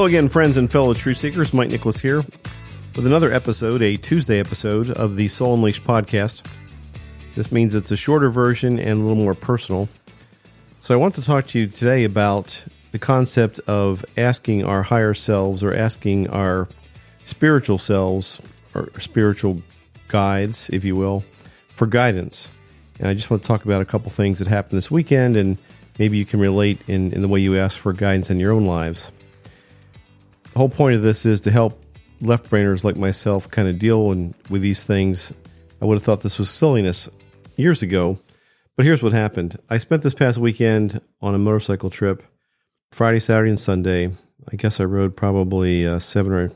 Hello again, friends and fellow truth seekers. Mike Nicholas here with another episode, a Tuesday episode of the Soul Unleashed podcast. This means it's a shorter version and a little more personal. So, I want to talk to you today about the concept of asking our higher selves or asking our spiritual selves or spiritual guides, if you will, for guidance. And I just want to talk about a couple things that happened this weekend and maybe you can relate in, in the way you ask for guidance in your own lives. Whole point of this is to help left brainers like myself kind of deal in, with these things. I would have thought this was silliness years ago, but here's what happened. I spent this past weekend on a motorcycle trip, Friday, Saturday, and Sunday. I guess I rode probably uh, seven or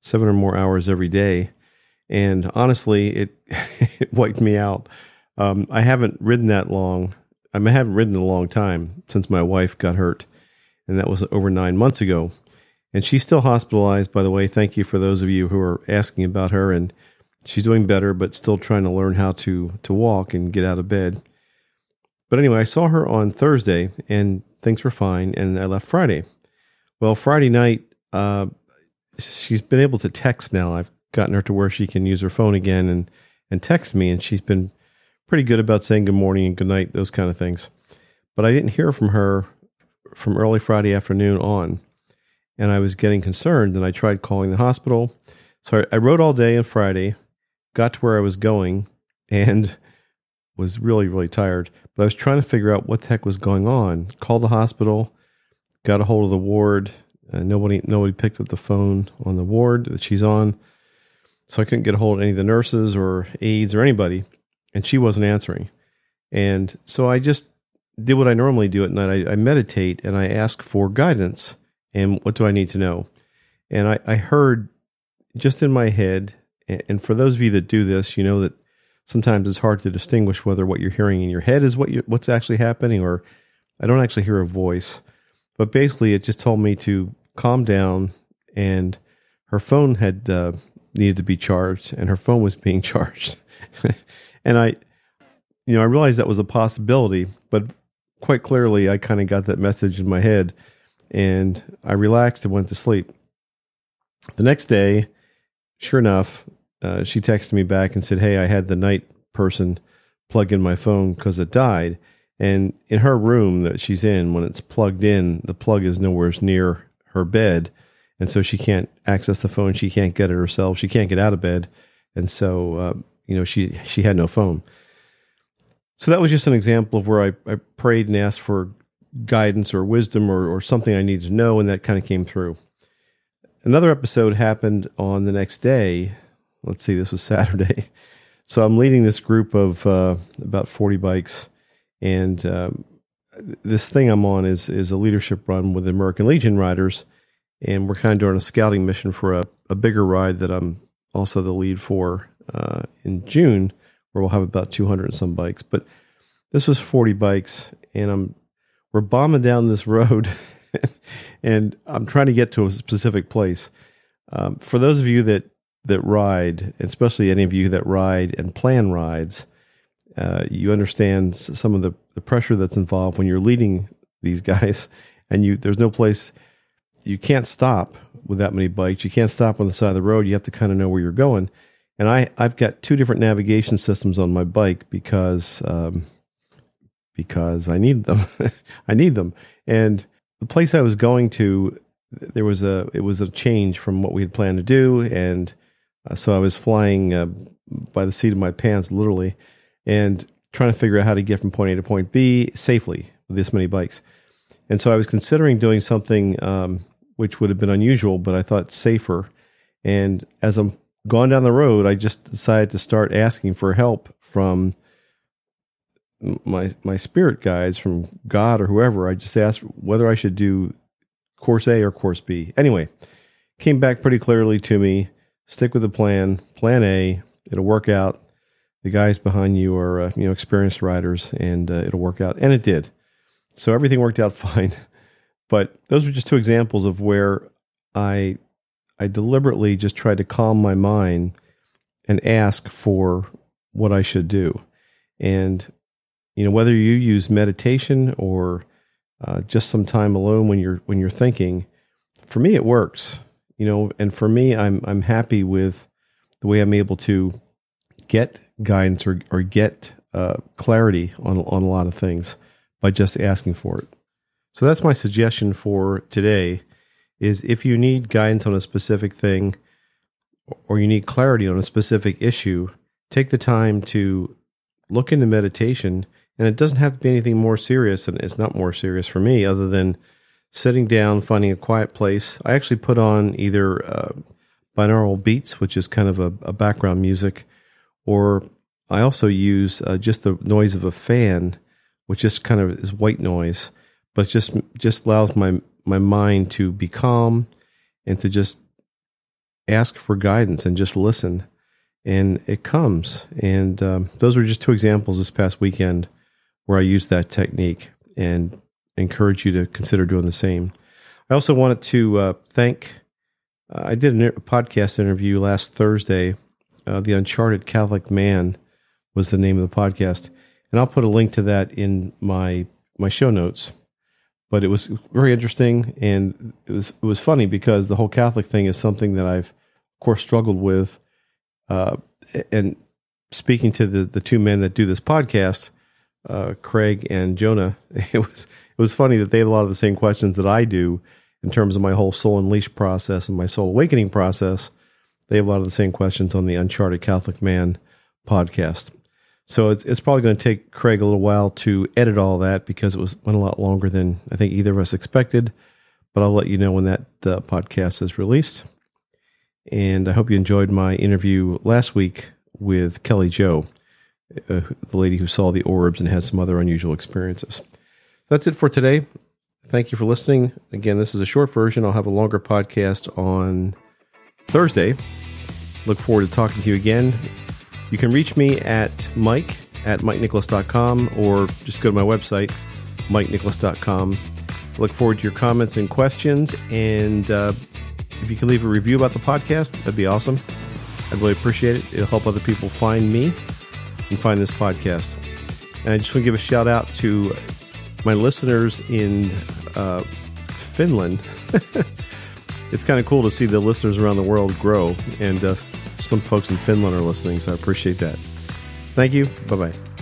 seven or more hours every day, and honestly, it it wiped me out. Um, I haven't ridden that long. I haven't ridden in a long time since my wife got hurt, and that was over nine months ago. And she's still hospitalized, by the way. Thank you for those of you who are asking about her. And she's doing better, but still trying to learn how to to walk and get out of bed. But anyway, I saw her on Thursday, and things were fine. And I left Friday. Well, Friday night, uh, she's been able to text now. I've gotten her to where she can use her phone again and and text me, and she's been pretty good about saying good morning and good night, those kind of things. But I didn't hear from her from early Friday afternoon on, and I was getting concerned. And I tried calling the hospital. So I rode all day on Friday, got to where I was going, and was really really tired. But I was trying to figure out what the heck was going on. Called the hospital, got a hold of the ward. Uh, nobody nobody picked up the phone on the ward that she's on, so I couldn't get a hold of any of the nurses or aides or anybody and she wasn't answering. And so I just did what I normally do at night. I, I meditate and I ask for guidance and what do I need to know? And I, I heard just in my head, and for those of you that do this, you know that sometimes it's hard to distinguish whether what you're hearing in your head is what you, what's actually happening, or I don't actually hear a voice. But basically, it just told me to calm down, and her phone had uh, needed to be charged, and her phone was being charged. And I, you know, I realized that was a possibility, but quite clearly, I kind of got that message in my head and I relaxed and went to sleep. The next day, sure enough, uh, she texted me back and said, Hey, I had the night person plug in my phone because it died. And in her room that she's in, when it's plugged in, the plug is nowhere near her bed. And so she can't access the phone. She can't get it herself. She can't get out of bed. And so uh, you know, she she had no phone. So that was just an example of where I, I prayed and asked for guidance or wisdom or, or something I needed to know, and that kind of came through. Another episode happened on the next day. Let's see, this was Saturday. So I'm leading this group of uh, about 40 bikes, and um, this thing I'm on is is a leadership run with the American Legion riders, and we're kind of doing a scouting mission for a, a bigger ride that I'm also the lead for uh, in June, where we'll have about 200 and some bikes. But this was 40 bikes, and I'm we're bombing down this road, and I'm trying to get to a specific place. Um, for those of you that that ride, especially any of you that ride and plan rides, uh, you understand some of the, the pressure that's involved when you're leading these guys, and you there's no place you can't stop with that many bikes. You can't stop on the side of the road. You have to kind of know where you're going and I I've got two different navigation systems on my bike because um, because I need them. I need them, and the place I was going to, there was a it was a change from what we had planned to do, and uh, so I was flying uh, by the seat of my pants, literally, and trying to figure out how to get from point A to point B safely with this many bikes. And so I was considering doing something um, which would have been unusual, but I thought safer. And as I'm going down the road, I just decided to start asking for help from my my spirit guides, from God or whoever. I just asked whether I should do course A or course B. Anyway, came back pretty clearly to me. Stick with the plan. Plan A. It'll work out. The guys behind you are uh, you know experienced riders, and uh, it'll work out. And it did. So everything worked out fine. But those were just two examples of where I I deliberately just tried to calm my mind and ask for what I should do. And, you know, whether you use meditation or uh, just some time alone when you're when you're thinking, for me, it works. You know, and for me, I'm I'm happy with the way I'm able to get guidance or or get uh, clarity on on a lot of things by just asking for it. So that's my suggestion for today. Is if you need guidance on a specific thing, or you need clarity on a specific issue, take the time to look into meditation. And it doesn't have to be anything more serious, and it's not more serious for me, other than sitting down, finding a quiet place. I actually put on either uh, binaural beats, which is kind of a, a, background music, or I also use uh, just the noise of a fan, which just kind of is white noise, but just just allows my my mind to be calm and to just ask for guidance and just listen, and it comes. And um, those were just two examples this past weekend where I use that technique and encourage you to consider doing the same. I also wanted to uh, thank. Uh, I did a podcast interview last Thursday. Uh, the Uncharted Catholic Man was the name of the podcast, and I'll put a link to that in my my show notes. But it was very interesting, and it was it was funny because the whole Catholic thing is something that I've, of course, struggled with. Uh, and speaking to the the two men that do this podcast, uh, Craig and Jonah, it was it was funny that they have a lot of the same questions that I do in terms of my whole soul unleashed process and my soul awakening process. They have a lot of the same questions on the Uncharted Catholic Man podcast. So it's, it's probably going to take Craig a little while to edit all that because it was went a lot longer than I think either of us expected. But I'll let you know when that uh, podcast is released. And I hope you enjoyed my interview last week with Kelly Joe, uh, the lady who saw the orbs and had some other unusual experiences. That's it for today. Thank you for listening. Again, this is a short version. I'll have a longer podcast on Thursday. Look forward to talking to you again. You can reach me at mike at mikenicholas.com or just go to my website, mikenicholas.com. Look forward to your comments and questions. And uh, if you can leave a review about the podcast, that'd be awesome. I'd really appreciate it. It'll help other people find me and find this podcast. And I just want to give a shout out to my listeners in uh, Finland. it's kind of cool to see the listeners around the world grow, and uh, some folks in Finland are listening, so I appreciate that. Thank you. Bye bye.